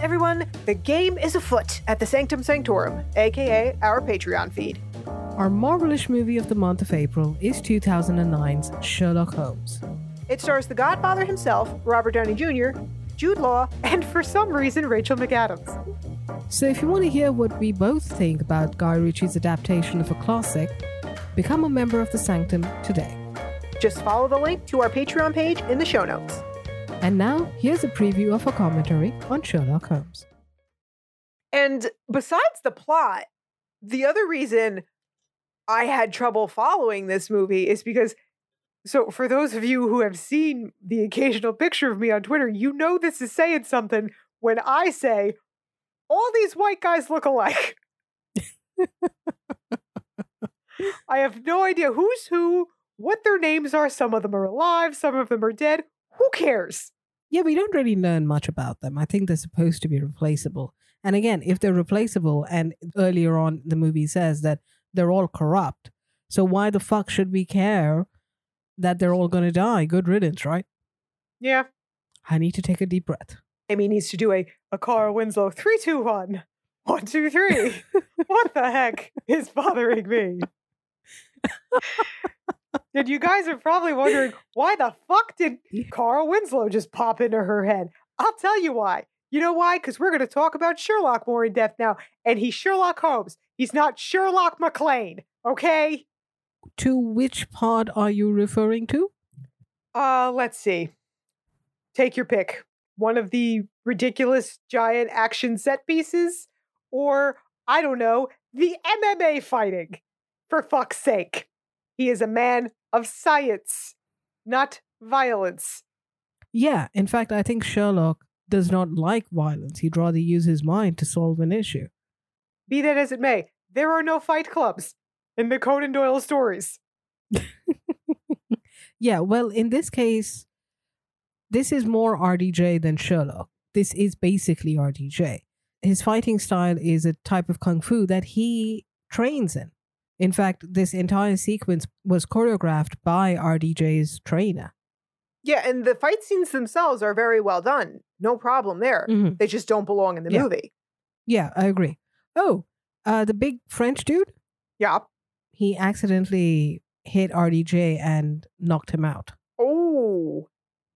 everyone, the game is afoot at the Sanctum Sanctorum, aka our Patreon feed. Our marvelous movie of the month of April is 2009's Sherlock Holmes. It stars the Godfather himself, Robert Downey Jr., Jude Law, and for some reason, Rachel McAdams. So if you want to hear what we both think about Guy Ritchie's adaptation of a classic, become a member of the Sanctum today. Just follow the link to our Patreon page in the show notes. And now, here's a preview of a commentary on Sherlock Holmes. And besides the plot, the other reason I had trouble following this movie is because, so for those of you who have seen the occasional picture of me on Twitter, you know this is saying something when I say, all these white guys look alike. I have no idea who's who, what their names are. Some of them are alive, some of them are dead. Who cares? Yeah, we don't really learn much about them. I think they're supposed to be replaceable. And again, if they're replaceable, and earlier on the movie says that they're all corrupt, so why the fuck should we care that they're all going to die? Good riddance, right? Yeah. I need to take a deep breath. Amy needs to do a, a Carl Winslow three, two, one. One, two, three. what the heck is bothering me? and you guys are probably wondering why the fuck did Carl Winslow just pop into her head? I'll tell you why. You know why? Because we're going to talk about Sherlock more in depth now. And he's Sherlock Holmes. He's not Sherlock McClane. Okay? To which pod are you referring to? Uh, let's see. Take your pick. One of the ridiculous giant action set pieces, or I don't know, the MMA fighting. For fuck's sake. He is a man of science, not violence. Yeah, in fact, I think Sherlock does not like violence. He'd rather use his mind to solve an issue. Be that as it may, there are no fight clubs in the Conan Doyle stories. yeah, well, in this case, this is more RDJ than Sherlock. This is basically RDJ. His fighting style is a type of kung fu that he trains in. In fact, this entire sequence was choreographed by RDJ's trainer. Yeah, and the fight scenes themselves are very well done. No problem there. Mhm. They just don't belong in the Yeah. movie. Yeah, I agree. Oh, uh, the big French dude, Yeah. he accidentally hit RDJ and knocked him out.